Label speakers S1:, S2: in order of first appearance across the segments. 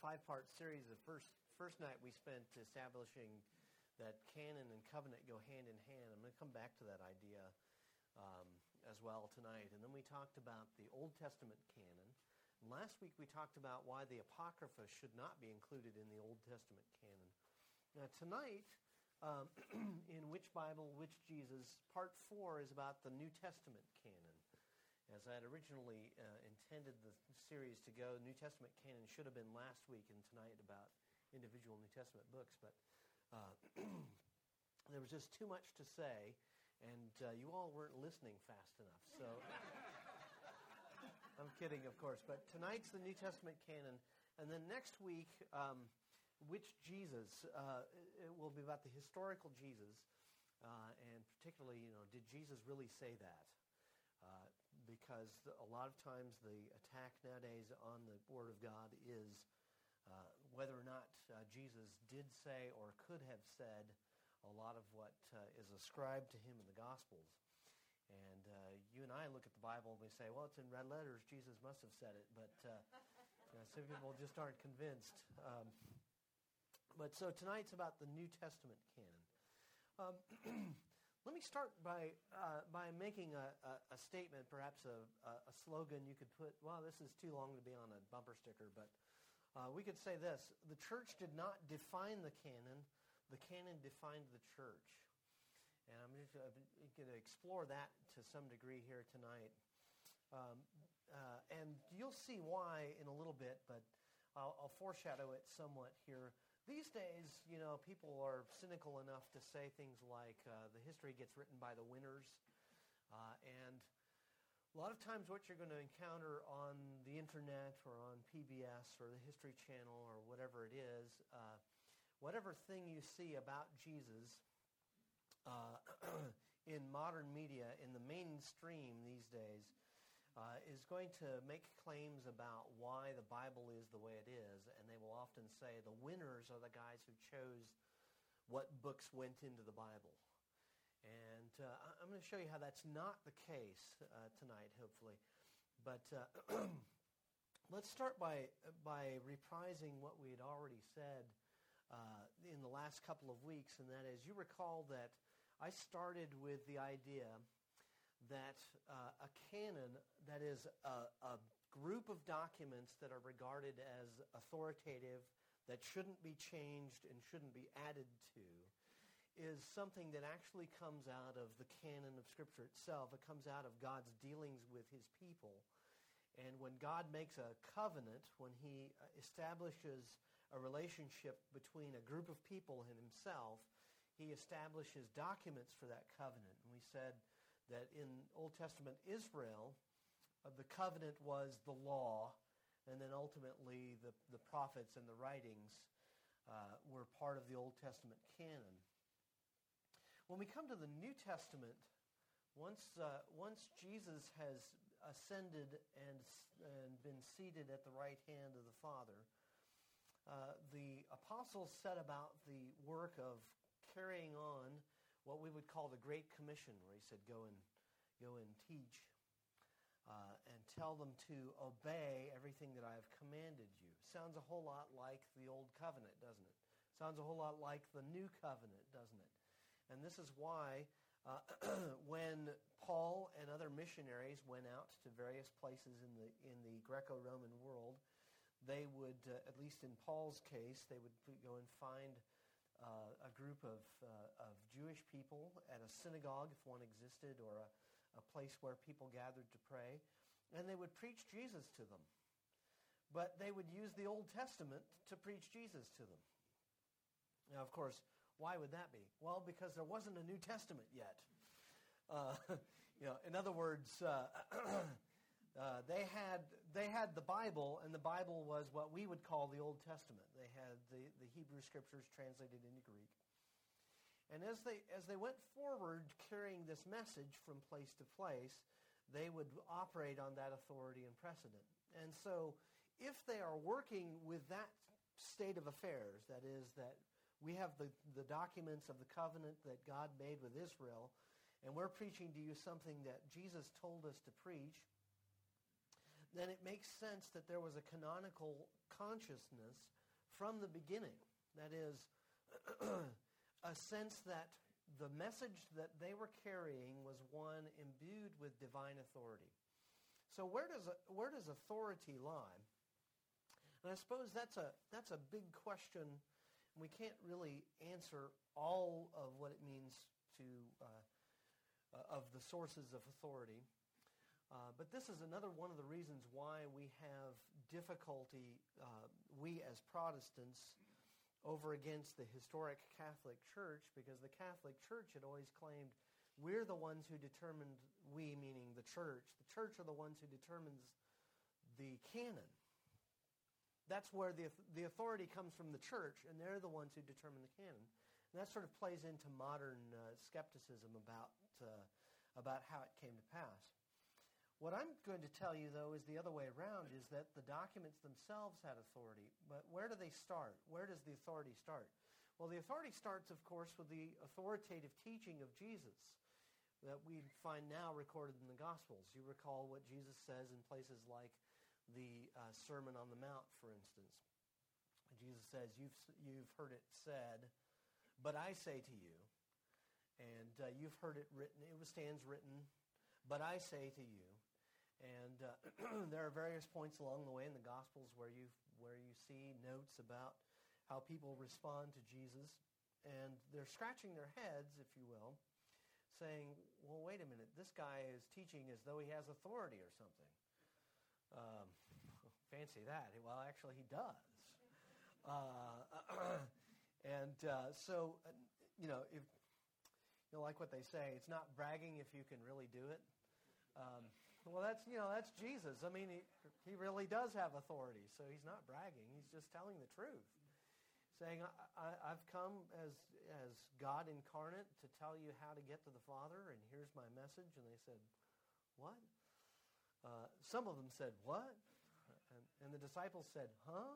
S1: five-part series. The first first night we spent establishing that canon and covenant go hand in hand. I'm going to come back to that idea um, as well tonight. And then we talked about the Old Testament canon. Last week we talked about why the Apocrypha should not be included in the Old Testament canon. Now tonight, um, in Which Bible, Which Jesus, part four is about the New Testament canon. As I had originally uh, intended the series to go, New Testament canon should have been last week and tonight about individual New Testament books, but uh, there was just too much to say, and uh, you all weren't listening fast enough. So I'm kidding, of course. But tonight's the New Testament canon, and then next week, um, which Jesus? Uh, it will be about the historical Jesus, uh, and particularly, you know, did Jesus really say that? Uh, because a lot of times the attack nowadays on the Word of God is uh, whether or not uh, Jesus did say or could have said a lot of what uh, is ascribed to him in the Gospels. And uh, you and I look at the Bible and we say, well, it's in red letters. Jesus must have said it. But you know, some people just aren't convinced. Um, but so tonight's about the New Testament canon. Um, Let me start by, uh, by making a, a, a, statement, perhaps a, a, slogan you could put. Well, this is too long to be on a bumper sticker, but uh, we could say this The church did not define the canon, the canon defined the church. And I'm just going to explore that to some degree here tonight. Um, uh, and you'll see why in a little bit, but I'll, I'll foreshadow it somewhat here. These days, you know, people are cynical enough to say things like uh, the history gets written by the winners. Uh, and a lot of times, what you're going to encounter on the internet or on PBS or the History Channel or whatever it is, uh, whatever thing you see about Jesus uh, in modern media, in the mainstream these days, uh, is going to make claims about why the Bible is the way it is, and they will often say the winners are the guys who chose what books went into the Bible. And uh, I'm going to show you how that's not the case uh, tonight, hopefully. But uh, let's start by, by reprising what we had already said uh, in the last couple of weeks, and that is you recall that I started with the idea that uh, a canon, that is a, a group of documents that are regarded as authoritative, that shouldn't be changed and shouldn't be added to, is something that actually comes out of the canon of Scripture itself. It comes out of God's dealings with his people. And when God makes a covenant, when he establishes a relationship between a group of people and himself, he establishes documents for that covenant. And we said that in Old Testament Israel, uh, the covenant was the law, and then ultimately the, the prophets and the writings uh, were part of the Old Testament canon. When we come to the New Testament, once, uh, once Jesus has ascended and, and been seated at the right hand of the Father, uh, the apostles set about the work of carrying on what we would call the Great Commission, where he said, Go and, go and teach uh, and tell them to obey everything that I have commanded you. Sounds a whole lot like the Old Covenant, doesn't it? Sounds a whole lot like the New Covenant, doesn't it? And this is why uh, when Paul and other missionaries went out to various places in the, in the Greco-Roman world, they would, uh, at least in Paul's case, they would go and find uh, a group of, uh, of Jewish people at a synagogue, if one existed, or a, a place where people gathered to pray, and they would preach Jesus to them. But they would use the Old Testament to preach Jesus to them. Now, of course, why would that be? Well, because there wasn't a New Testament yet. Uh, you know, in other words, uh, they had they had the Bible, and the Bible was what we would call the Old Testament. They had the, the Hebrew scriptures translated into Greek. And as they as they went forward carrying this message from place to place, they would operate on that authority and precedent. And so if they are working with that state of affairs, that is that we have the, the documents of the covenant that God made with Israel, and we're preaching to you something that Jesus told us to preach, then it makes sense that there was a canonical consciousness from the beginning. That is, a sense that the message that they were carrying was one imbued with divine authority. So where does, where does authority lie? And I suppose that's a, that's a big question. We can't really answer all of what it means to, uh, uh, of the sources of authority. Uh, but this is another one of the reasons why we have difficulty, uh, we as Protestants, over against the historic Catholic Church, because the Catholic Church had always claimed we're the ones who determined, we meaning the church, the church are the ones who determines the canon. That's where the, the authority comes from the church, and they're the ones who determine the canon. And that sort of plays into modern uh, skepticism about, uh, about how it came to pass. What I'm going to tell you, though, is the other way around, is that the documents themselves had authority. But where do they start? Where does the authority start? Well, the authority starts, of course, with the authoritative teaching of Jesus that we find now recorded in the Gospels. You recall what Jesus says in places like the uh, Sermon on the Mount, for instance. Jesus says, you've, you've heard it said, but I say to you, and uh, you've heard it written, it stands written, but I say to you, and uh, there are various points along the way in the Gospels where you where you see notes about how people respond to Jesus, and they're scratching their heads, if you will, saying, "Well, wait a minute. This guy is teaching as though he has authority or something." Um, fancy that. Well, actually, he does. Uh, and uh, so, you know, if you know, like what they say, it's not bragging if you can really do it. Um, well, that's, you know, that's Jesus. I mean, he, he really does have authority, so he's not bragging. He's just telling the truth. Saying, I, I've come as, as God incarnate to tell you how to get to the Father, and here's my message. And they said, what? Uh, some of them said, what? And, and the disciples said, huh?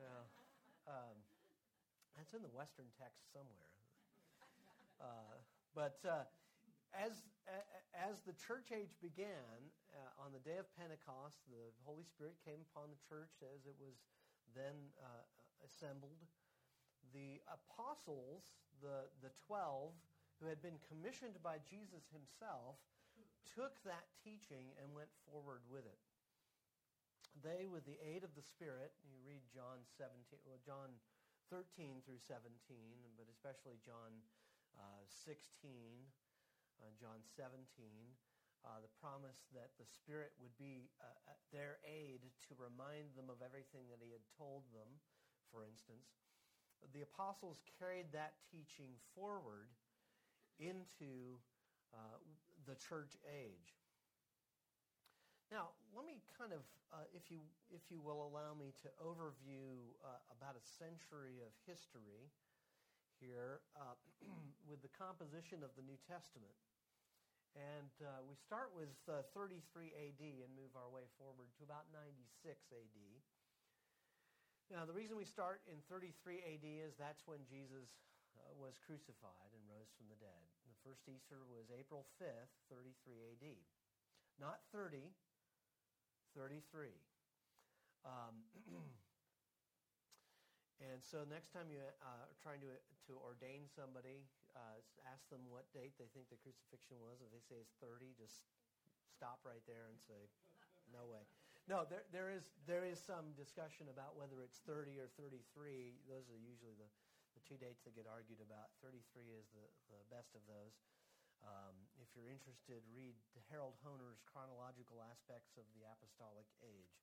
S1: Yeah. Um, that's in the Western text somewhere. Uh, but uh, as, as the church age began, uh, on the day of Pentecost, the Holy Spirit came upon the church as it was then uh, assembled. The apostles, the, the 12, who had been commissioned by Jesus himself, took that teaching and went forward with it. They, with the aid of the Spirit, you read John 17, well, John 13 through 17, but especially John uh, 16, uh, John 17, uh, the promise that the Spirit would be uh, uh, their aid to remind them of everything that he had told them, for instance. The apostles carried that teaching forward into uh, the church age. Now, let me kind of, uh, if you if you will allow me to overview about a century of history here uh, with the composition of the New Testament. And uh, we start with uh, 33 AD and move our way forward to about 96 AD. Now, the reason we start in 33 AD is that's when Jesus uh, was crucified and rose from the dead. The first Easter was April 5th, 33 AD. Not 30, 33. Um, And so next time you uh, are trying to, to ordain somebody, uh, ask them what date they think the crucifixion was. If they say it's 30, just stop right there and say, no way. No, there, there, is, there is some discussion about whether it's 30 or 33. Those are usually the, the two dates that get argued about. 33 is the, the best of those. Um, if you're interested, read Harold Hoehner's Chronological Aspects of the Apostolic Age.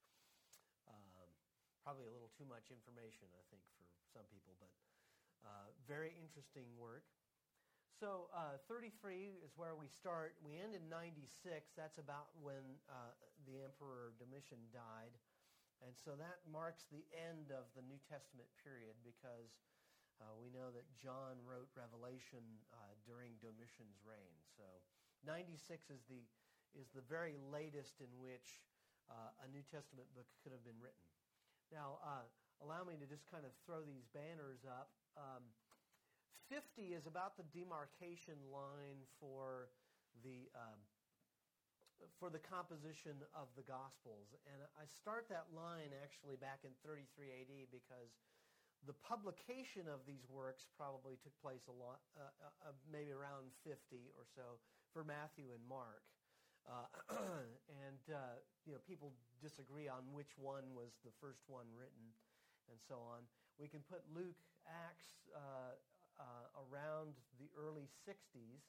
S1: Um, probably a little too much information, I think, for some people, but uh, very interesting work. So uh, 33 is where we start. We end in 96. That's about when uh, the Emperor Domitian died. And so that marks the end of the New Testament period because uh, we know that John wrote Revelation uh, during Domitian's reign. So 96 is the, is the very latest in which uh, a New Testament book could have been written. Now, uh, allow me to just kind of throw these banners up. Um, 50 is about the demarcation line for the, um, for the composition of the Gospels. And I start that line actually back in 33 AD because the publication of these works probably took place a lot, uh, uh, uh maybe around 50 or so for Matthew and Mark. Uh, and uh, you know, people disagree on which one was the first one written, and so on. We can put Luke, Acts uh, around the early 60s,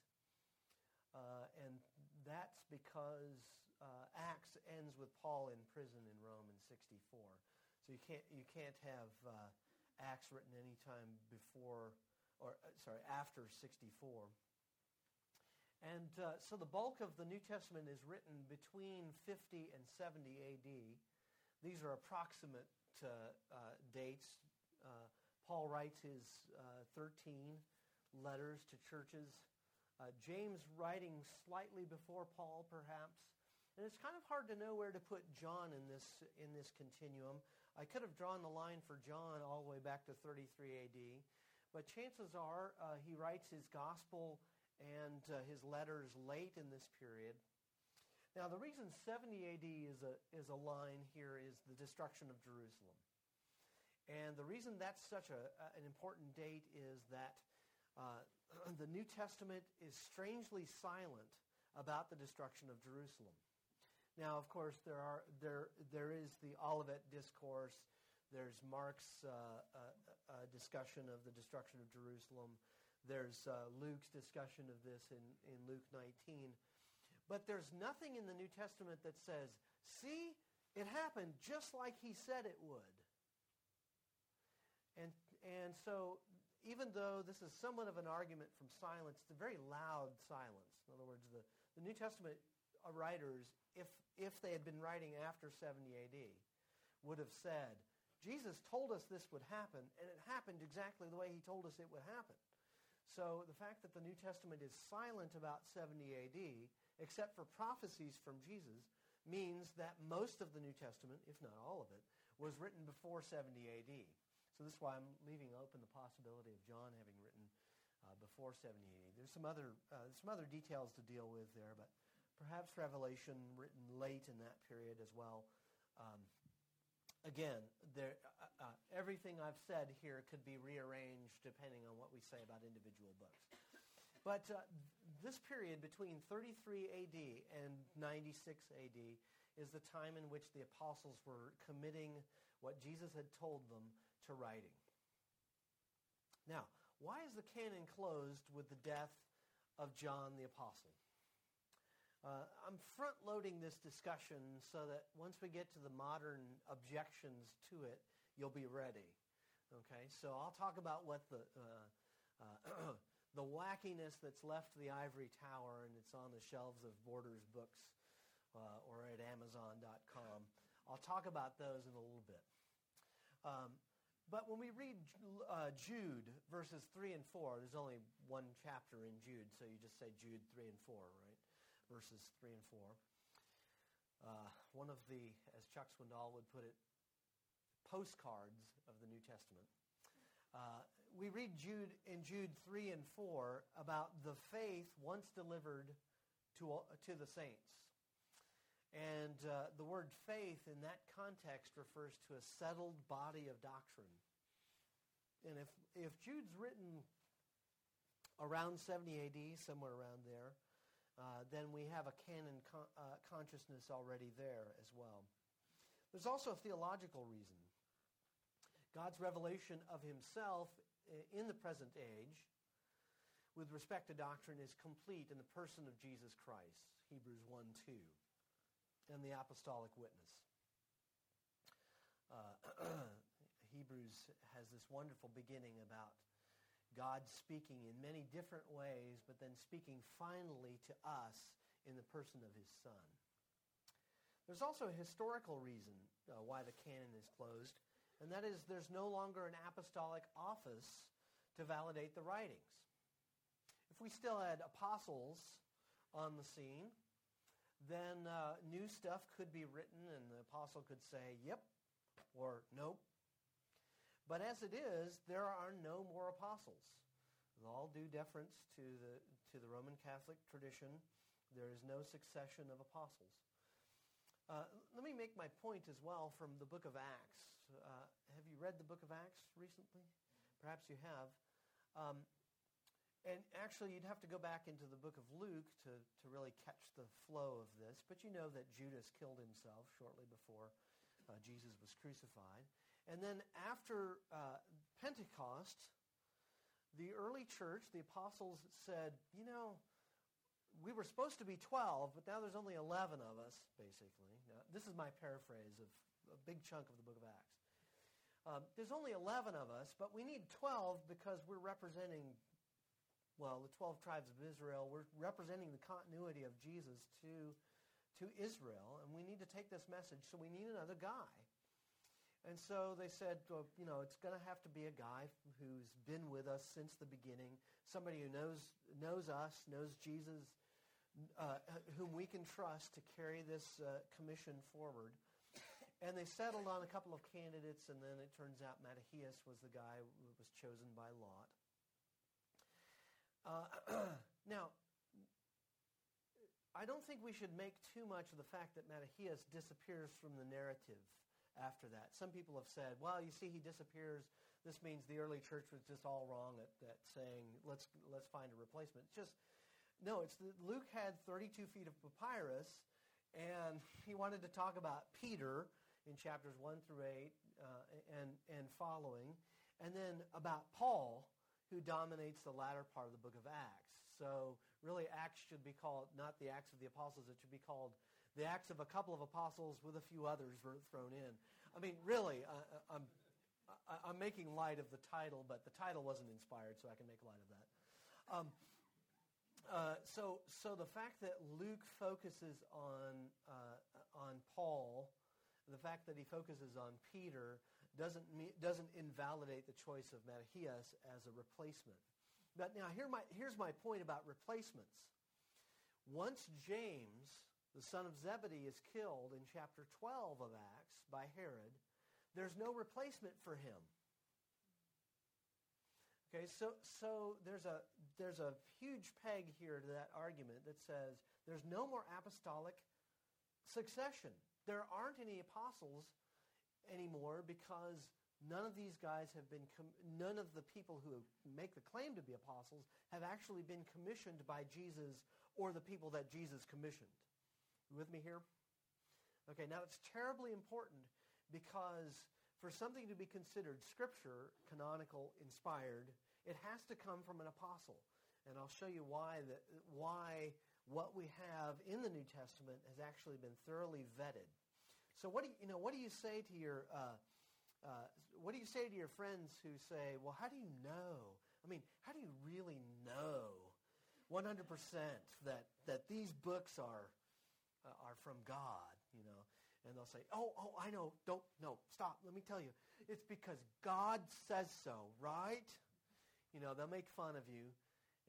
S1: and that's because uh, Acts ends with Paul in prison in Rome in 64. So you can't you can't have uh, Acts written any time before or uh, sorry after 64. And uh, so the bulk of the New Testament is written between 50 and 70 AD. These are approximate uh, uh, dates. Paul writes his 13 letters to churches uh, James writing slightly before Paul, perhaps. And it's kind of hard to know where to put John in this, in this continuum. I could have drawn the line for John all the way back to 33 AD, but chances are uh, he writes his gospel and uh, his letters late in this period. Now, the reason 70 AD is a, is a line here is the destruction of Jerusalem. And the reason that's such a, an important date is that uh, the New Testament is strangely silent about the destruction of Jerusalem. Now, of course, there are there there is the Olivet discourse. There's Mark's uh, uh, uh, discussion of the destruction of Jerusalem. There's uh, Luke's discussion of this in, in Luke 19. But there's nothing in the New Testament that says, see, it happened just like he said it would. And, and so even though this is somewhat of an argument from silence, a very loud silence. In other words, the, the New Testament uh, writers, if, if they had been writing after 70 AD, would have said, Jesus told us this would happen, and it happened exactly the way he told us it would happen. So the fact that the New Testament is silent about 70 AD, except for prophecies from Jesus, means that most of the New Testament, if not all of it, was written before 70 AD. So this is why I'm leaving open the possibility of John having written uh, before 70 AD. There's some other uh, some other details to deal with there, but perhaps Revelation written late in that period as well. Um, again, there, uh, uh, everything I've said here could be rearranged depending on what we say about individual books. But uh, this period between 33 AD and 96 AD is the time in which the apostles were committing what Jesus had told them to writing. Now, why is the canon closed with the death of John the Apostle? Uh, I'm front loading this discussion so that once we get to the modern objections to it, you'll be ready. Okay, so I'll talk about what the uh, uh, the wackiness that's left the ivory tower and it's on the shelves of Borders books uh, or at Amazon.com. I'll talk about those in a little bit. Um, but when we read uh, Jude verses 3 and 4, there's only one chapter in Jude, so you just say Jude 3 and 4, right? Verses 3 and 4. Uh, one of the, as Chuck Swindoll would put it, postcards of the New Testament. Uh, we read Jude in Jude 3 and 4 about the faith once delivered to, to the saints. And uh, the word faith in that context refers to a settled body of doctrine. And if, if Jude's written around 70 AD, somewhere around there, uh, then we have a canon con- uh, consciousness already there as well. There's also a theological reason. God's revelation of himself in the present age with respect to doctrine is complete in the person of Jesus Christ, Hebrews 1 2 and the apostolic witness. Uh, Hebrews has this wonderful beginning about God speaking in many different ways, but then speaking finally to us in the person of his Son. There's also a historical reason uh, why the canon is closed, and that is there's no longer an apostolic office to validate the writings. If we still had apostles on the scene, then uh, new stuff could be written and the apostle could say, yep, or nope. But as it is, there are no more apostles. With all due deference to the, to the Roman Catholic tradition, There is no succession of apostles. Uh, let me make my point as well from the book of Acts. Uh, have you read the book of Acts recently? Perhaps you have. Um, and actually, you'd have to go back into the book of Luke to, to really catch the flow of this. But you know that Judas killed himself shortly before uh, Jesus was crucified. And then after uh, Pentecost, the early church, the apostles said, you know, we were supposed to be 12, but now there's only 11 of us, basically. Now, this is my paraphrase of a big chunk of the book of Acts. Um, there's only 11 of us, but we need 12 because we're representing well, the 12 tribes of Israel, we're representing the continuity of Jesus to, to Israel, and we need to take this message, so we need another guy. And so they said, well, you know, it's going to have to be a guy who's been with us since the beginning, somebody who knows, knows us, knows Jesus, uh, whom we can trust to carry this uh, commission forward. And they settled on a couple of candidates, and then it turns out Mattathias was the guy who was chosen by Lot. Uh, now, I don't think we should make too much of the fact that Mattathias disappears from the narrative after that. Some people have said, well, you see, he disappears. This means the early church was just all wrong at, at saying, let's, let's find a replacement. It's just, no, it's the, Luke had 32 feet of papyrus, and he wanted to talk about Peter in chapters 1 through 8 uh, and, and following, and then about Paul who dominates the latter part of the book of Acts. So really Acts should be called not the Acts of the Apostles, it should be called the Acts of a couple of apostles with a few others thrown in. I mean, really, I, I'm, I'm making light of the title, but the title wasn't inspired, so I can make light of that. Um, uh, so, so the fact that Luke focuses on, uh, on Paul, the fact that he focuses on Peter, doesn't, doesn't invalidate the choice of Mattathias as a replacement. But now here my, here's my point about replacements. Once James, the son of Zebedee, is killed in chapter 12 of Acts by Herod, there's no replacement for him. Okay, so, so there's, a, there's a huge peg here to that argument that says there's no more apostolic succession. There aren't any apostles anymore because none of these guys have been, com- none of the people who make the claim to be apostles have actually been commissioned by Jesus or the people that Jesus commissioned. You with me here? Okay, now it's terribly important because for something to be considered scripture, canonical, inspired, it has to come from an apostle. And I'll show you why, that, why what we have in the New Testament has actually been thoroughly vetted. So what do you, you know? What do you say to your uh, uh, what do you say to your friends who say, "Well, how do you know? I mean, how do you really know 100% that that these books are uh, are from God?" You know, and they'll say, "Oh, oh, I know. Don't no, stop. Let me tell you. It's because God says so, right?" You know, they'll make fun of you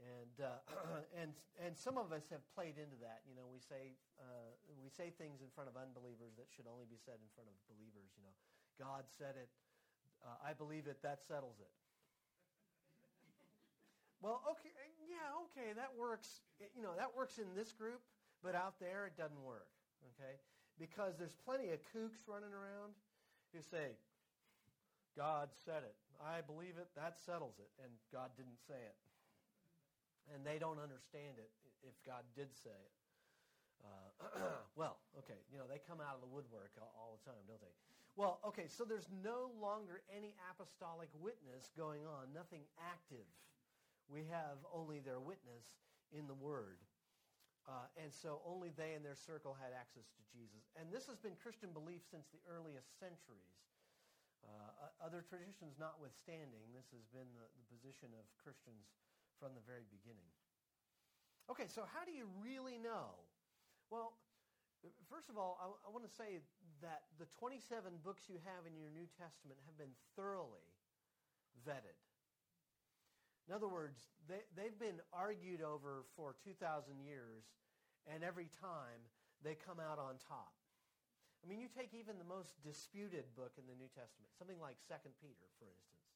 S1: and uh, and and some of us have played into that. You know, we say uh, we say things in front of unbelievers that should only be said in front of believers. You know, God said it. Uh, I believe it. That settles it. well, okay, yeah, okay, that works. You know, that works in this group, but out there it doesn't work. Okay, because there's plenty of kooks running around who say, God said it. I believe it. That settles it. And God didn't say it and they don't understand it if God did say it. Uh, well, okay, you know, they come out of the woodwork all, all, the time, don't they? Well, okay, so there's no longer any apostolic witness going on, nothing active. We have only their witness in the Word. Uh, and so only they and their circle had access to Jesus. And this has been Christian belief since the earliest centuries. Uh, other traditions notwithstanding, this has been the, the position of Christians from the very beginning. Okay, so how do you really know? Well, first of all, I, I want to say that the 27 books you have in your New Testament have been thoroughly vetted. In other words, they, they've been argued over for 2,000 years, and every time they come out on top. I mean, you take even the most disputed book in the New Testament, something like 2 Peter, for instance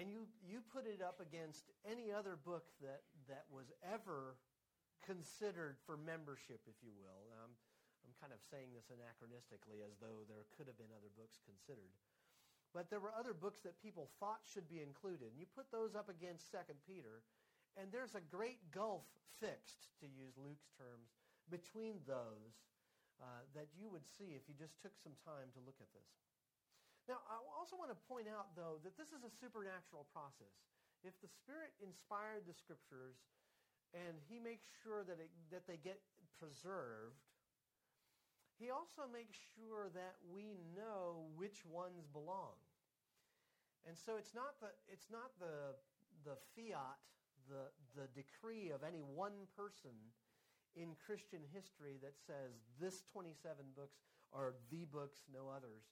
S1: and you, you put it up against any other book that, that was ever considered for membership, if you will. I'm kind of saying this anachronistically as though there could have been other books considered. But there were other books that people thought should be included. And you put those up against 2 Peter, and there's a great gulf fixed, to use Luke's terms, between those uh, that you would see if you just took some time to look at this. Now, I also want to point out, though, that this is a supernatural process. If the Spirit inspired the Scriptures and He makes sure that, it, that they get preserved, he also makes sure that we know which ones belong. And so it's not the, it's not the, the fiat, the, the decree of any one person in Christian history that says this 27 books are the books, no others.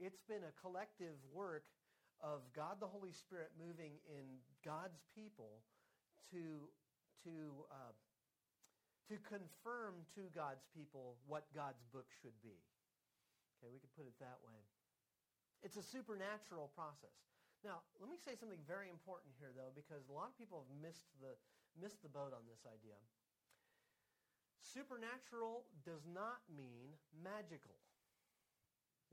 S1: It's been a collective work of God the Holy Spirit moving in God's people to, to uh, to confirm to God's people what God's book should be. Okay, we could put it that way. It's a supernatural process. Now, let me say something very important here, though, because a lot of people have missed the, missed the boat on this idea. Supernatural does not mean magical.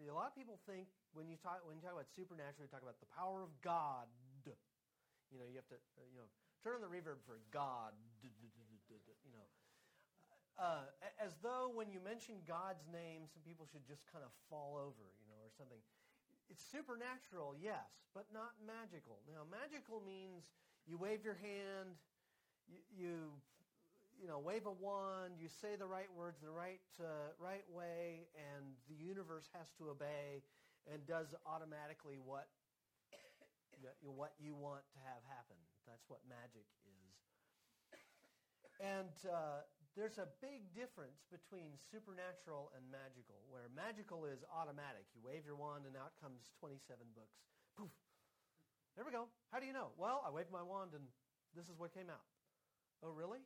S1: A lot of people think when you talk when you talk about supernatural, you talk about the power of God. You know, you have to uh, you know turn on the reverb for God. You know, uh, as though when you mention God's name, some people should just kind of fall over, you know, or something. It's supernatural, yes, but not magical. Now, magical means you wave your hand, you, you, you know, wave a wand, you say the right words the right, uh, right way, and the universe has to obey and does automatically what, what you want to have happen. That's what magic is. And uh, there's a big difference between supernatural and magical, where magical is automatic. You wave your wand and out comes 27 books. Poof. There we go. How do you know? Well, I waved my wand and this is what came out. Oh, really?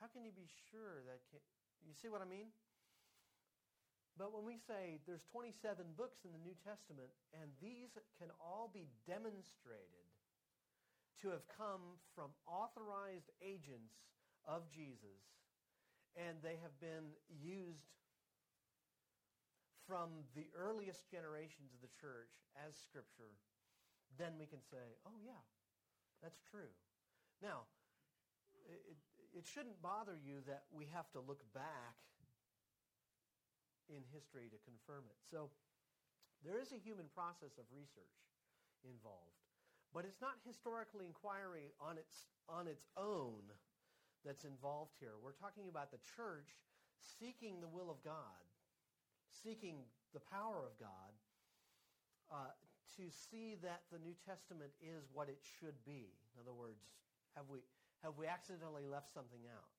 S1: How can you be sure that can, you see what I mean? But when we say there's 27 books in the New Testament and these can all be demonstrated to have come from authorized agents of Jesus, and they have been used from the earliest generations of the church as Scripture, then we can say, oh, yeah, that's true. Now, it, it shouldn't bother you that we have to look back in history to confirm it. So there is a human process of research involved. But it's not historical inquiry on its, on its own that's involved here. We're talking about the church seeking the will of God, seeking the power of God, uh, to see that the New Testament is what it should be. In other words, have we, have we accidentally left something out?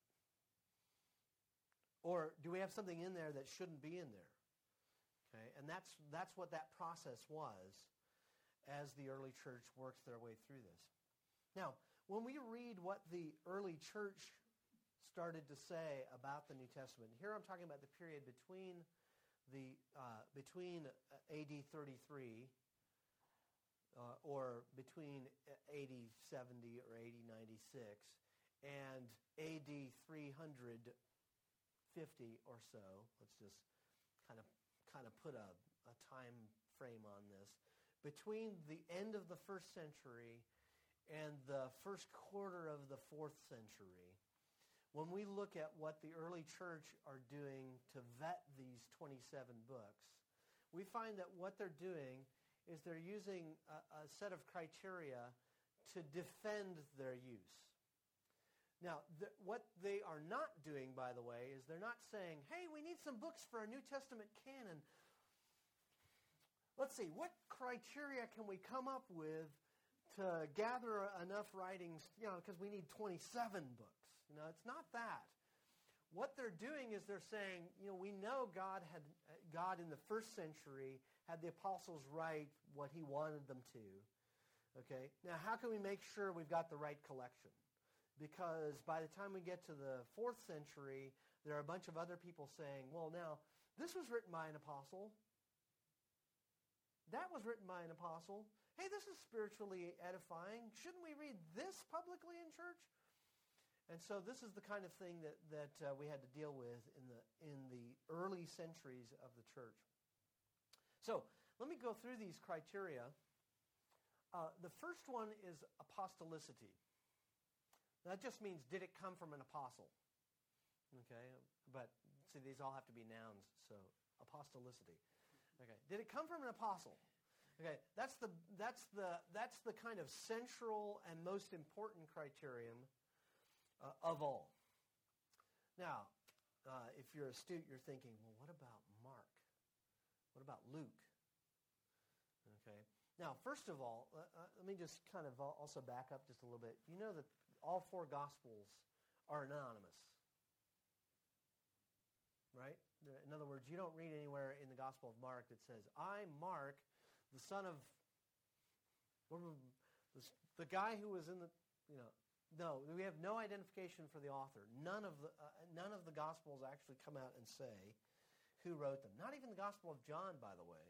S1: Or do we have something in there that shouldn't be in there? Okay, and that's, that's what that process was as the early church works their way through this. Now, when we read what the early church started to say about the New Testament, here I'm talking about the period between the uh, between AD 33 uh, or between AD 70 or AD 96 and AD 350 or so. Let's just kind of kind of put a, a time frame on this. Between the end of the first century and the first quarter of the fourth century, when we look at what the early church are doing to vet these 27 books, we find that what they're doing is they're using a, a set of criteria to defend their use. Now, th- what they are not doing, by the way, is they're not saying, hey, we need some books for a New Testament canon. Let's see, what criteria can we come up with to gather enough writings, you know, because we need 27 books. You know, it's not that. What they're doing is they're saying, you know, we know God had uh, God in the first century had the apostles write what he wanted them to. Okay? Now, how can we make sure we've got the right collection? Because by the time we get to the fourth century, there are a bunch of other people saying, well, now, this was written by an apostle. That was written by an apostle hey, this is spiritually edifying. Shouldn't we read this publicly in church? And so this is the kind of thing that, that uh, we had to deal with in the, in the early centuries of the church. So let me go through these criteria. Uh, the first one is apostolicity. That just means did it come from an apostle? Okay, but see, these all have to be nouns, so apostolicity. Okay, did it come from an apostle? Okay, that's the, that's the, that's the kind of central and most important criterion uh, of all. Now, uh, if you're astute, you're thinking, well, what about? What about Luke? Okay. Now, first of all, uh, uh, let me just kind of also back up just a little bit. You know that all four Gospels are anonymous, right? In other words, you don't read anywhere in the Gospel of Mark that says, "I, Mark, the son of the guy who was in the, you know, no, we have no identification for the author. None of the, uh, none of the Gospels actually come out and say who wrote them. Not even the Gospel of John, by the way.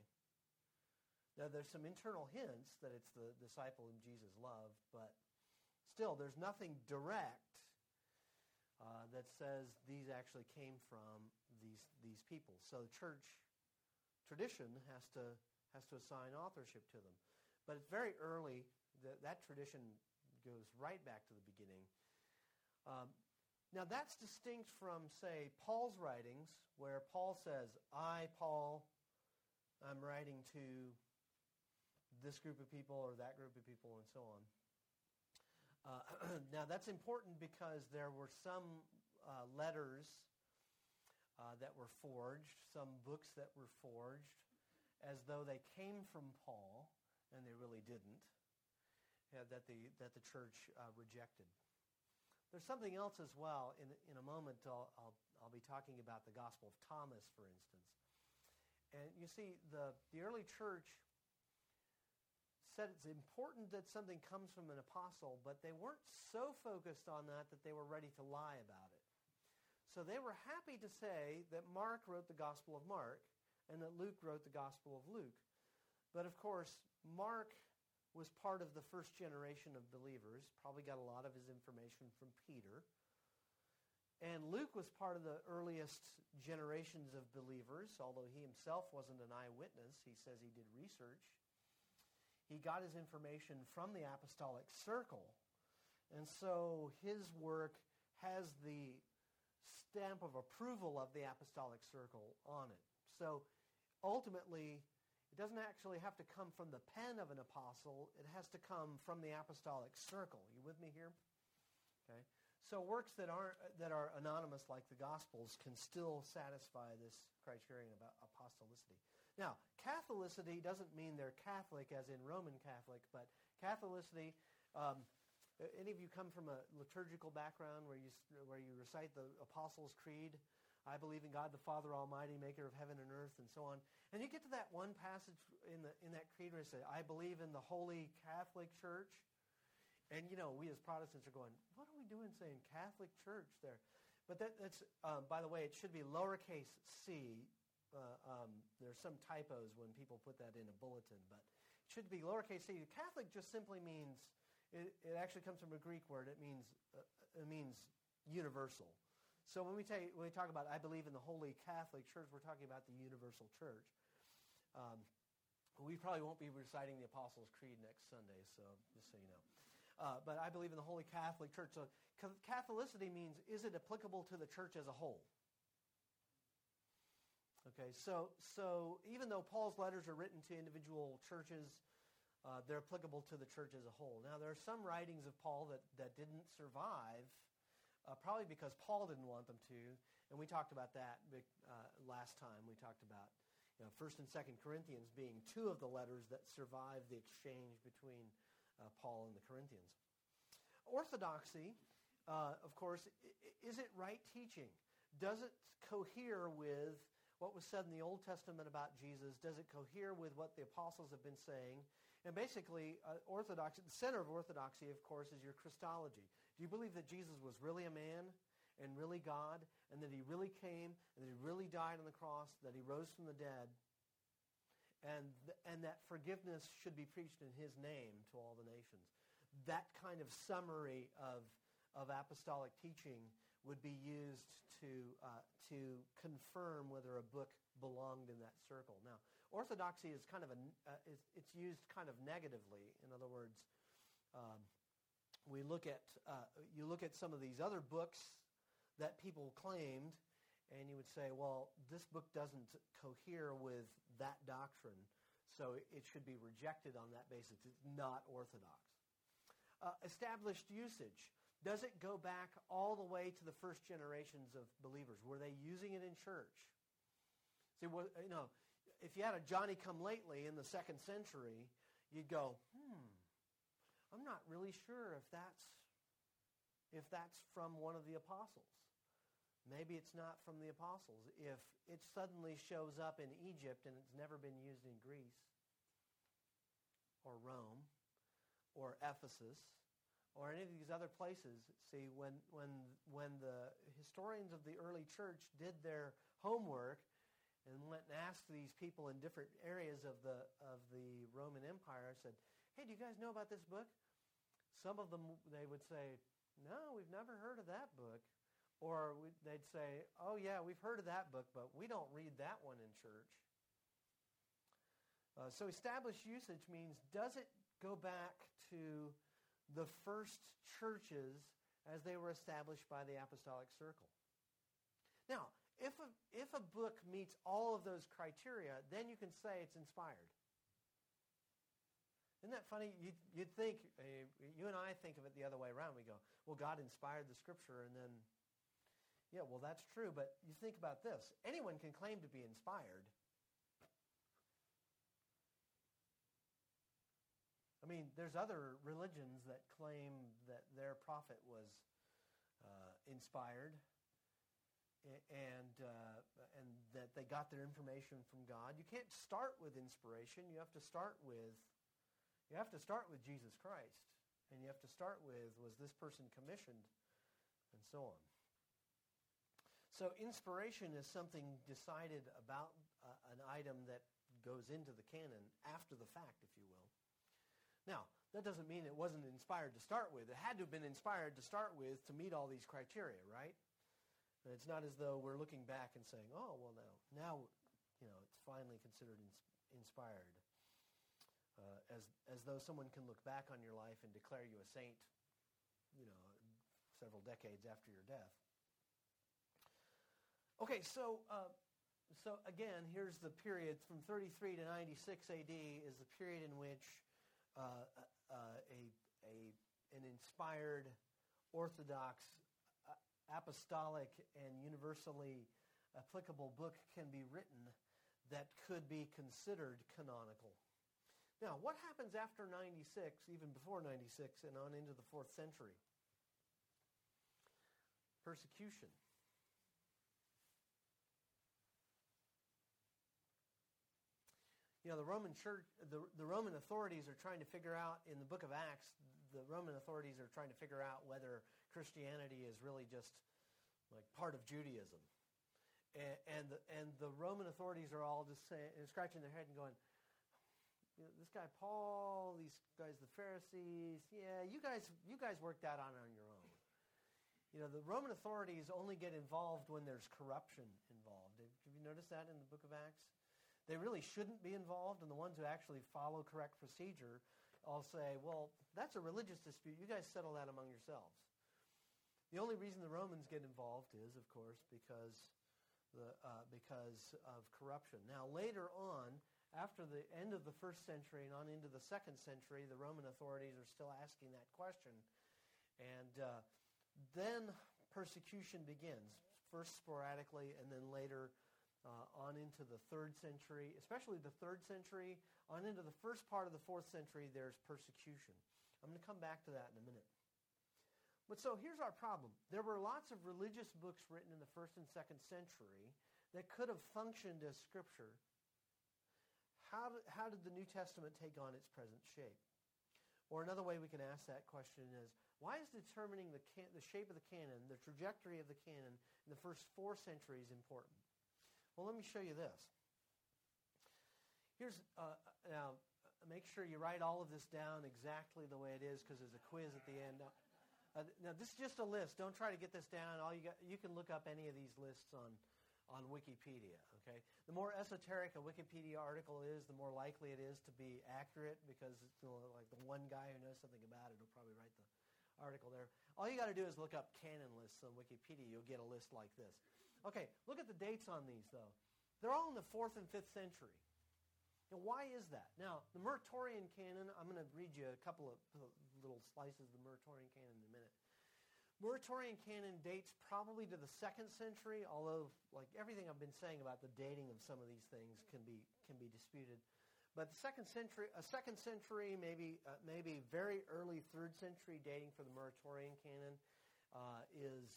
S1: Now, there's some internal hints that it's the disciple whom Jesus loved, but still, there's nothing direct uh, that says these actually came from these, these people. So the church tradition has to, has to assign authorship to them. But it's very early. That, that tradition goes right back to the beginning. Um, now, that's distinct from, say, Paul's writings, where Paul says, I, Paul, I'm writing to this group of people or that group of people, and so on. Uh, now, that's important because there were some uh, letters uh, that were forged, some books that were forged, as though they came from Paul, and they really didn't uh, that, the, that the church uh, rejected. There's something else as well. In, in a moment, I'll, I'll, I'll be talking about the Gospel of Thomas, for instance. And you see, the, the early church said it's important that something comes from an apostle, but they weren't so focused on that that they were ready to lie about it. So they were happy to say that Mark wrote the Gospel of Mark and that Luke wrote the Gospel of Luke. But of course, Mark was part of the first generation of believers, probably got a lot of his information from Peter. And Luke was part of the earliest generations of believers, although he himself wasn't an eyewitness. He says he did research. He got his information from the apostolic circle. And so his work has the stamp of approval of the apostolic circle on it. So ultimately, it doesn't actually have to come from the pen of an apostle. It has to come from the apostolic circle. You with me here? Okay. So works that aren't that are anonymous like the Gospels can still satisfy this criterion about apostolicity. Now, Catholicity doesn't mean they're Catholic as in Roman Catholic, but Catholicity. Um, any of you come from a liturgical background where you where you recite the Apostles' Creed? I believe in God the Father Almighty, maker of heaven and earth, and so on. And you get to that one passage in, the, in that creed where it says, I believe in the Holy Catholic Church. And, you know, we as Protestants are going, what are we doing saying Catholic Church there? But that, that's, um, by the way, it should be lowercase c. Uh, um, there's some typos when people put that in a bulletin, but it should be lowercase c. Catholic just simply means, it, it actually comes from a Greek word. It means, uh, it means universal. So when we, when we talk about I believe in the Holy Catholic Church, we're talking about the universal church. Um, we probably won't be reciting the Apostles' Creed next Sunday, so just so you know. Uh, but I believe in the Holy Catholic Church. So Catholicity means is it applicable to the church as a whole? Okay, so so even though Paul's letters are written to individual churches, uh, they're applicable to the church as a whole. Now there are some writings of Paul that, that didn't survive uh, probably because Paul didn't want them to. And we talked about that uh, last time. We talked about you know, 1st and 2nd Corinthians being two of the letters that survived the exchange between uh, Paul and the Corinthians. Orthodoxy, uh, of course, is it right teaching? Does it cohere with what was said in the Old Testament about Jesus? Does it cohere with what the apostles have been saying? And basically, uh, orthodoxy, the center of orthodoxy, of course, is your Christology. Do you believe that Jesus was really a man and really God, and that he really came, and that he really died on the cross, that he rose from the dead, and, th- and that forgiveness should be preached in his name to all the nations? That kind of summary of, of apostolic teaching would be used to, uh, to confirm whether a book belonged in that circle. Now, orthodoxy is kind of a, uh, it's, it's used kind of negatively. In other words, um, we look at, uh, you look at some of these other books that people claimed, and you would say, well, this book doesn't cohere with that doctrine, so it should be rejected on that basis. It's not orthodox. Uh, established usage. Does it go back all the way to the first generations of believers? Were they using it in church? See, what, you know, if you had a Johnny come lately in the second century, you'd go, hmm, I'm not really sure if that's if that's from one of the apostles. Maybe it's not from the apostles. If it suddenly shows up in Egypt and it's never been used in Greece or Rome or Ephesus or any of these other places. See, when, when, when the historians of the early church did their homework and went and asked these people in different areas of the, of the Roman Empire, said, hey, do you guys know about this book? Some of them, they would say, no, we've never heard of that book. Or they'd say, oh, yeah, we've heard of that book, but we don't read that one in church. Uh, so established usage means does it go back to the first churches as they were established by the apostolic circle. Now, if a, if a book meets all of those criteria, then you can say it's inspired. Isn't that funny? You'd, you'd think, uh, you and I think of it the other way around. We go, well, God inspired the scripture, and then, yeah, well, that's true. But you think about this anyone can claim to be inspired, I mean, there's other religions that claim that their prophet was uh, inspired and, uh, and that they got their information from God. You can't start with inspiration. You have to start with, you have to start with Jesus Christ. And you have to start with, was this person commissioned? And so on. So inspiration is something decided about uh, an item that goes into the canon after the fact, if you will. Now, that doesn't mean it wasn't inspired to start with. It had to have been inspired to start with to meet all these criteria, right? And it's not as though we're looking back and saying, oh, well, now, now you know, it's finally considered ins- inspired. Uh, as, as though someone can look back on your life and declare you a saint, you know, several decades after your death. Okay, so uh, so again, here's the period from 33 to 96 AD is the period in which uh, uh, a, a, an inspired, orthodox, uh, apostolic, and universally applicable book can be written that could be considered canonical. Now, what happens after 96, even before 96, and on into the fourth century? Persecution. you know, the Roman church, the, the Roman authorities are trying to figure out in the book of Acts, the Roman authorities are trying to figure out whether Christianity is really just like part of Judaism. And, and, the, and the Roman authorities are all just saying, scratching their head and going, you know, this guy Paul, these guys, the Pharisees, yeah, you guys, you guys worked that out on your own. You know, the Roman authorities only get involved when there's corruption involved. Have you noticed that in the book of Acts? They really shouldn't be involved, and the ones who actually follow correct procedure all say, well, that's a religious dispute. You guys settle that among yourselves. The only reason the Romans get involved is, of course, because, the, uh, because of corruption. Now, later on, after the end of the first century and on into the second century, the Roman authorities are still asking that question. And uh, then persecution begins, first sporadically and then later uh, on into the third century, especially the third century, on into the first part of the fourth century, there's persecution. I'm going to come back to that in a minute. But so here's our problem. There were lots of religious books written in the first and second century that could have functioned as scripture. How how did the New Testament take on its present shape? Or another way we can ask that question is, why is determining the, can- the shape of the canon, the trajectory of the canon in the first four centuries important? Well, let me show you this. Here's, uh, now, make sure you write all of this down exactly the way it is because there's a quiz at the end. Uh, now, this is just a list. Don't try to get this down. All you got, you can look up any of these lists on, on Wikipedia. Okay. The more esoteric a Wikipedia article is, the more likely it is to be accurate because you know, like the one guy who knows something about it will probably write the article there. All you got to do is look up canon lists on Wikipedia. You'll get a list like this. Okay. Look at the dates on these though. They're all in the fourth and fifth century. Now, why is that? Now, the Muratorian canon, I'm going to read you a couple of little slices of the Muratorian canon in a minute. Muratorian canon dates probably to the second century, although like everything I've been saying about the dating of some of these things can be can be disputed. But the second century, a second century, maybe uh, maybe very early third century dating for the Muratorian canon uh, is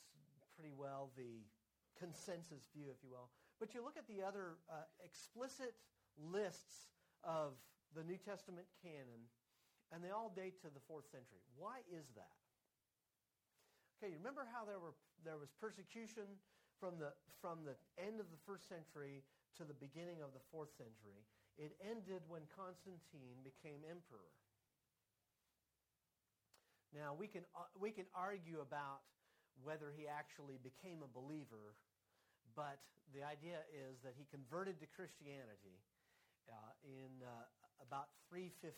S1: pretty well the consensus view, if you will. But you look at the other uh, explicit lists of the New Testament canon, and they all date to the fourth century. Why is that? Okay, remember how there were there was persecution from the from the end of the first century to the beginning of the fourth century. It ended when Constantine became emperor. Now we can uh, we can argue about whether he actually became a believer, but the idea is that he converted to Christianity uh, in uh, about 315.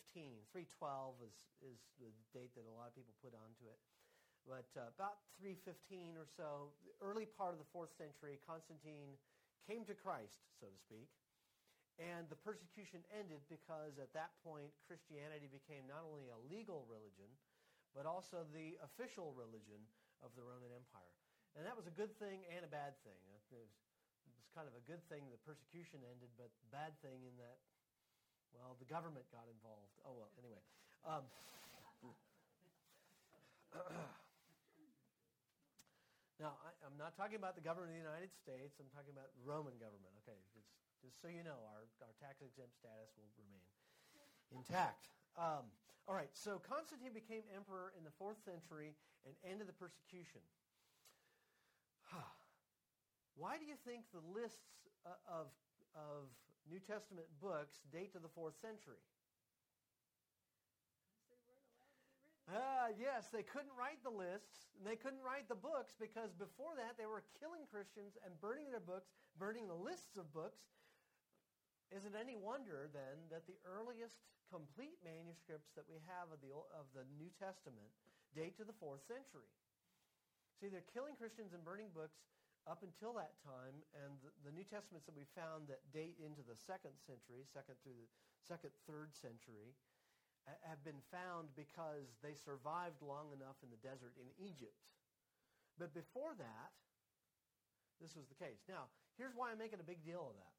S1: 312 is, is the date that a lot of people put onto it. But uh, about 315 or so, the early part of the fourth century, Constantine came to Christ, so to speak. And the persecution ended because at that point, Christianity became not only a legal religion, but also the official religion of the Roman Empire. And that was a good thing and a bad thing. It was, kind of a good thing the persecution ended, but bad thing in that, well, the government got involved. Oh, well, anyway. Um, now, I, am not talking about the government of the United States. I'm talking about Roman government. Okay, just, just so you know, our, our tax-exempt status will remain intact. Um, all right, so Constantine became emperor in the fourth century and ended the persecution. Why do you think the lists uh, of, of New Testament books date to the fourth century? Ah, yes, they couldn't write the lists, and they couldn't write the books because before that they were killing Christians and burning their books, burning the lists of books. Is it any wonder then that the earliest complete manuscripts that we have of the, of the New Testament date to the fourth century? See, they're killing Christians and burning books up until that time, and the, the, New Testaments that we found that date into the second century, second through the second, third century, have been found because they survived long enough in the desert in Egypt. But before that, this was the case. Now, here's why I'm making a big deal of that.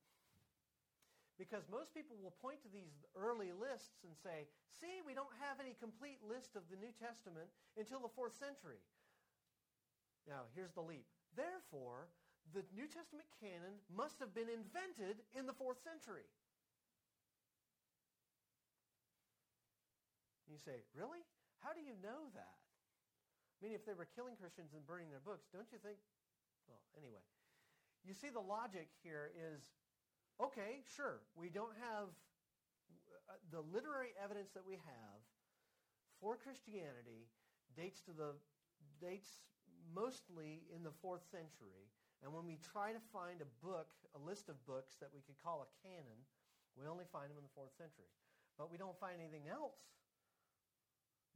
S1: Because most people will point to these early lists and say, see, we don't have any complete list of the New Testament until the fourth century. Now, here's the leap. Therefore, the New Testament canon must have been invented in the fourth century. You say, really? How do you know that? I mean, if they were killing Christians and burning their books, don't you think? Well, anyway. You see, the logic here is okay, sure, we don't have uh, the literary evidence that we have for Christianity dates to the dates mostly in the fourth century. And when we try to find a book, a list of books that we could call a canon, we only find them in the fourth century. But we don't find anything else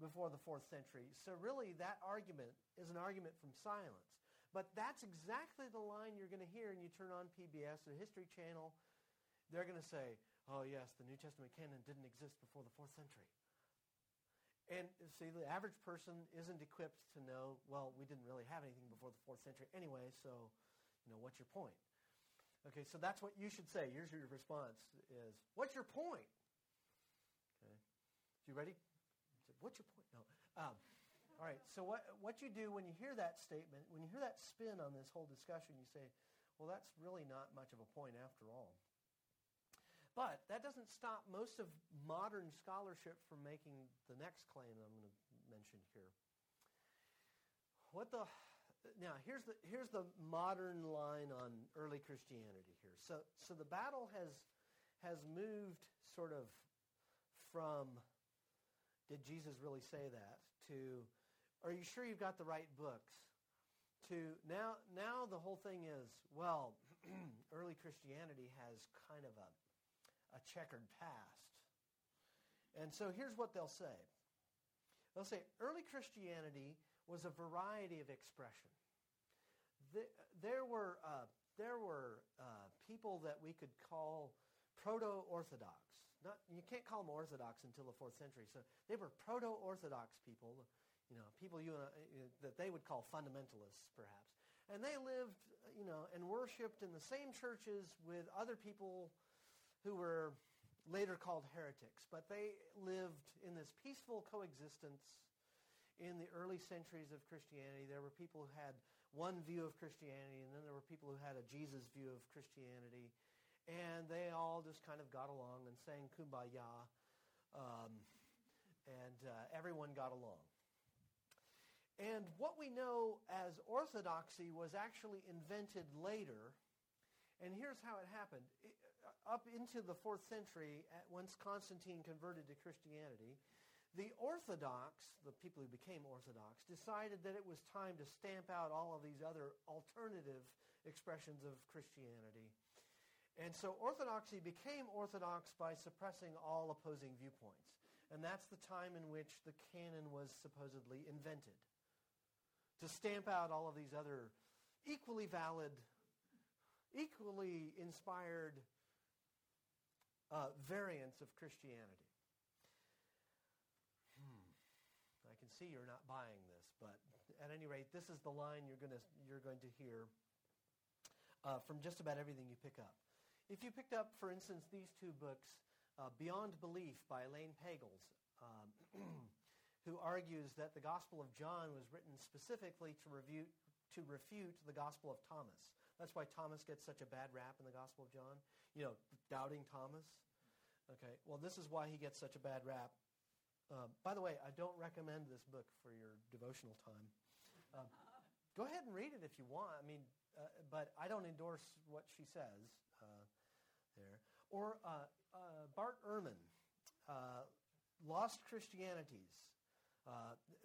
S1: before the fourth century. So really that argument is an argument from silence. But that's exactly the line you're going to hear and you turn on PBS or History Channel. They're going to say, oh yes, the New Testament canon didn't exist before the fourth century. And see, the average person isn't equipped to know, well, we didn't really have anything before the fourth century anyway, so, you know, what's your point? Okay, so that's what you should say. Here's your response is, what's your point? Okay. You ready? What's your point? No. Um, all right, so what, what you do when you hear that statement, when you hear that spin on this whole discussion, you say, well, that's really not much of a point after all. But that doesn't stop most of modern scholarship from making the next claim I'm going to mention here. What the now here's the here's the modern line on early Christianity here. So so the battle has has moved sort of from did Jesus really say that to are you sure you've got the right books? To now, now the whole thing is, well, early Christianity has kind of a, a checkered past. And so here's what they'll say. They'll say early Christianity was a variety of expression. There were, uh, there were uh, people that we could call proto-Orthodox. Not, you can't call them Orthodox until the fourth century. So they were proto-Orthodox people, you know, people you, uh, that they would call fundamentalists, perhaps. And they lived, you know, and worshipped in the same churches with other people who were later called heretics. But they lived in this peaceful coexistence in the early centuries of Christianity. There were people who had one view of Christianity, and then there were people who had a Jesus view of Christianity. And they all just kind of got along and sang kumbaya, um, and uh, everyone got along. And what we know as orthodoxy was actually invented later. And here's how it happened. It, up into the fourth century, once Constantine converted to Christianity, the Orthodox, the people who became Orthodox, decided that it was time to stamp out all of these other alternative expressions of Christianity. And so Orthodoxy became Orthodox by suppressing all opposing viewpoints. And that's the time in which the canon was supposedly invented. To stamp out all of these other equally valid, equally inspired uh, variants of Christianity. Hmm. I can see you're not buying this, but at any rate, this is the line you're going to you're going to hear uh, from just about everything you pick up. If you picked up, for instance, these two books, uh, Beyond Belief by Elaine Pagels, um, who argues that the Gospel of John was written specifically to, review, to refute the Gospel of Thomas. That's why Thomas gets such a bad rap in the Gospel of John. You know, doubting Thomas. Okay, well, this is why he gets such a bad rap. Uh, by the way, I don't recommend this book for your devotional time. Um, go ahead and read it if you want. I mean, uh, but I don't endorse what she says uh, there. Or uh, uh, Bart Ehrman, uh, Lost Christianities.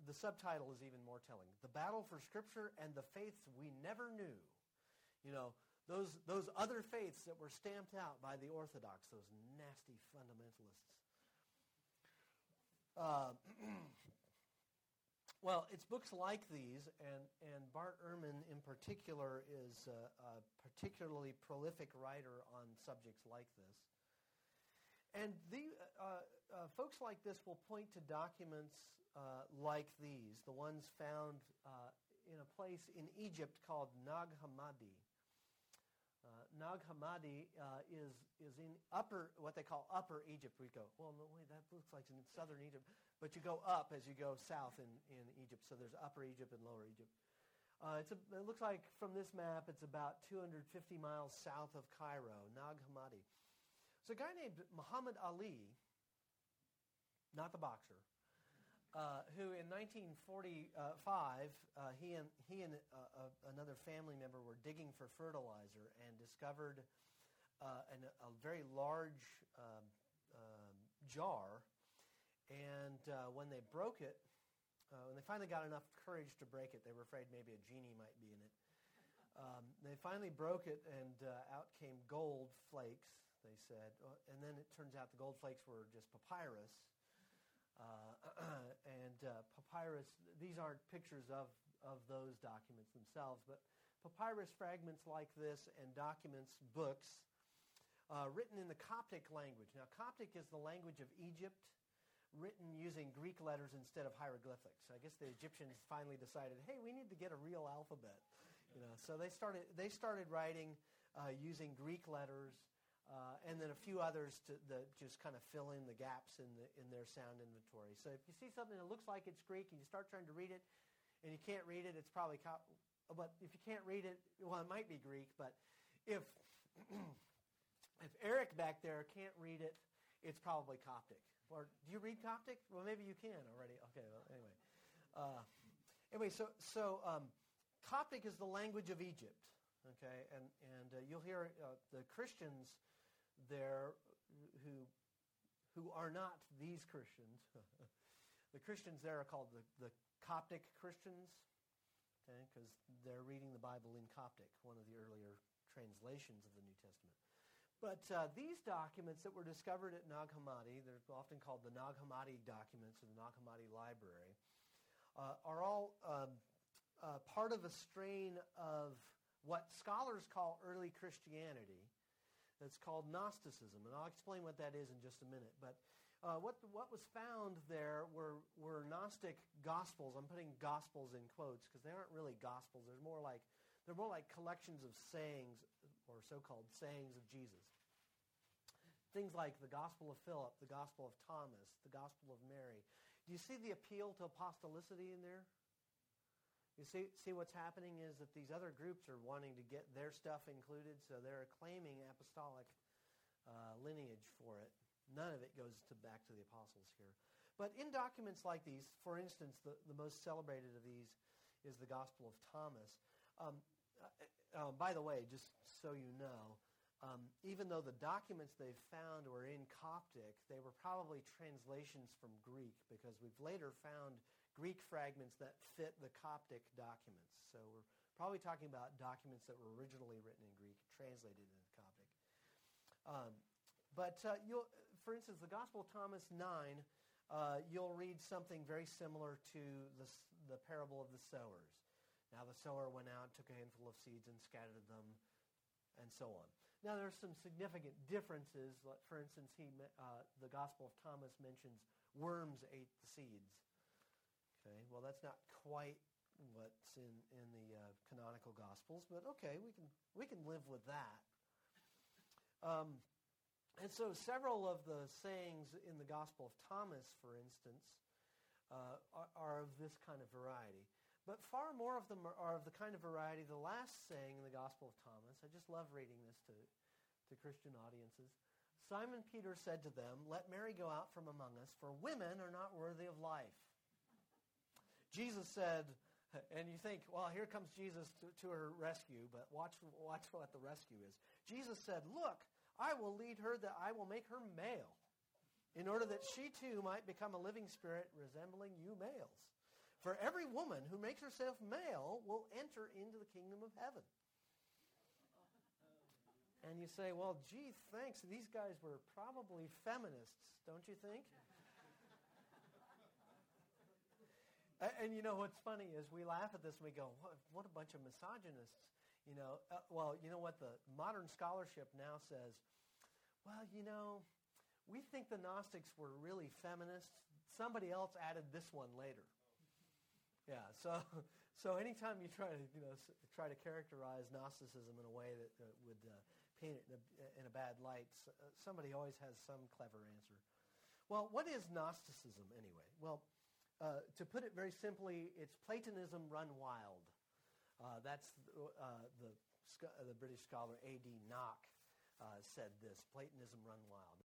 S1: the subtitle is even more telling. The Battle for Scripture and the Faiths We Never Knew. You know, those, those other faiths that were stamped out by the Orthodox, those nasty fundamentalists. Well, it's books like these, and, and Bart Ehrman in particular is a, a particularly prolific writer on subjects like this. And the, uh, uh, folks like this will point to documents uh, like these, the ones found uh, in a place in Egypt called Nag Hammadi. Nag Hammadi uh, is, is in upper, what they call upper Egypt. We go, well, no, wait, that looks like in southern Egypt. But you go up as you go south in, in Egypt. So there's upper Egypt and lower Egypt. Uh, a, it looks like from this map, it's about 250 miles south of Cairo, Nag Hammadi. So a guy named Muhammad Ali, not the boxer, uh, who in 1945, uh, he and, he and uh, another family member were digging for fertilizer and discovered uh, an, a very large um, um, jar. And uh, when they broke it, when they finally got enough courage to break it, they were afraid maybe a genie might be in it. Um, they finally broke it, and out came gold flakes, they said. And then it turns out the gold flakes were just papyrus uh, and uh, papyrus, these aren't pictures of, of those documents themselves, but papyrus fragments like this and documents, books, uh, written in the Coptic language. Now, Coptic is the language of Egypt, written using Greek letters instead of hieroglyphics. I guess the Egyptians finally decided, hey, we need to get a real alphabet. You know, so they started, they started writing uh, using Greek letters uh, and then a few others to just kind of fill in the gaps in, the, in their sound inventory. So if you see something that looks like it's Greek and you start trying to read it and you can't read it, it's probably, co- but if you can't read it, well, it might be Greek, but if, if Eric back there can't read it, it's probably Coptic. Or do you read Coptic? Well, maybe you can already. Okay, well, anyway. Uh, anyway, so, so um, Coptic is the language of Egypt. Okay, and, and uh, you'll hear uh, the Christians there who, who are not these Christians, the Christians there are called the, the Coptic Christians, okay, because they're reading the Bible in Coptic, one of the earlier translations of the New Testament. But uh, these documents that were discovered at Nag Hammadi, they're often called the Nag Hammadi documents or the Nag Hammadi Library, uh, are all um, uh, part of a strain of what scholars call early Christianity. That's called Gnosticism, and I'll explain what that is in just a minute. But uh, what, what was found there were, were Gnostic gospels. I'm putting gospels in quotes because they aren't really gospels. They're more like they're more like collections of sayings or so-called sayings of Jesus. Things like the Gospel of Philip, the Gospel of Thomas, the Gospel of Mary. Do you see the appeal to apostolicity in there? You see, see what's happening is that these other groups are wanting to get their stuff included, so they're claiming apostolic uh, lineage for it. None of it goes to back to the apostles here. But in documents like these, for instance, the, the most celebrated of these is the Gospel of Thomas. Um, uh, uh, by the way, just so you know, um, even though the documents they've found were in Coptic, they were probably translations from Greek because we've later found Greek fragments that fit the Coptic documents. So we're probably talking about documents that were originally written in Greek, translated into Coptic. Um, but uh, you'll, for instance, the Gospel of Thomas 9, uh, you'll read something very similar to the, the parable of the sowers. Now the sower went out, took a handful of seeds and scattered them, and so on. Now there are some significant differences. For instance, he, uh, the Gospel of Thomas mentions worms ate the seeds. Okay, well that's not quite what's in, in the uh, canonical Gospels, but okay, we can, we can live with that. Um, and so several of the sayings in the Gospel of Thomas, for instance, uh, are, are, of this kind of variety. But far more of them are, are, of the kind of variety, the last saying in the Gospel of Thomas, I just love reading this to, to Christian audiences. Simon Peter said to them, Let Mary go out from among us, for women are not worthy of. Jesus said, and you think, well, here comes Jesus to, to her rescue, but watch, watch what the rescue is. Jesus said, Look, I will lead her that I will make her male, in order that she too might become a living spirit resembling you males. For every woman who makes herself male will enter into the kingdom of heaven. And you say, well, gee, thanks. These guys were probably feminists, don't you think? And you know what's funny is we laugh at this and we go, what, what a bunch of misogynists. You know, uh, well, you know what the modern scholarship now says? Well, you know, we think the Gnostics were really feminists. Somebody else added this one later. Yeah, so so anytime you try to you know try to characterize Gnosticism in a way that uh, would uh, paint it in a, in a bad light, uh, somebody always has some clever answer. Well, what is Gnosticism anyway? Well, uh, to put it very simply, it's Platonism run wild. Uh, that's uh, the the British scholar A.D. Nock said this: Platonism run wild.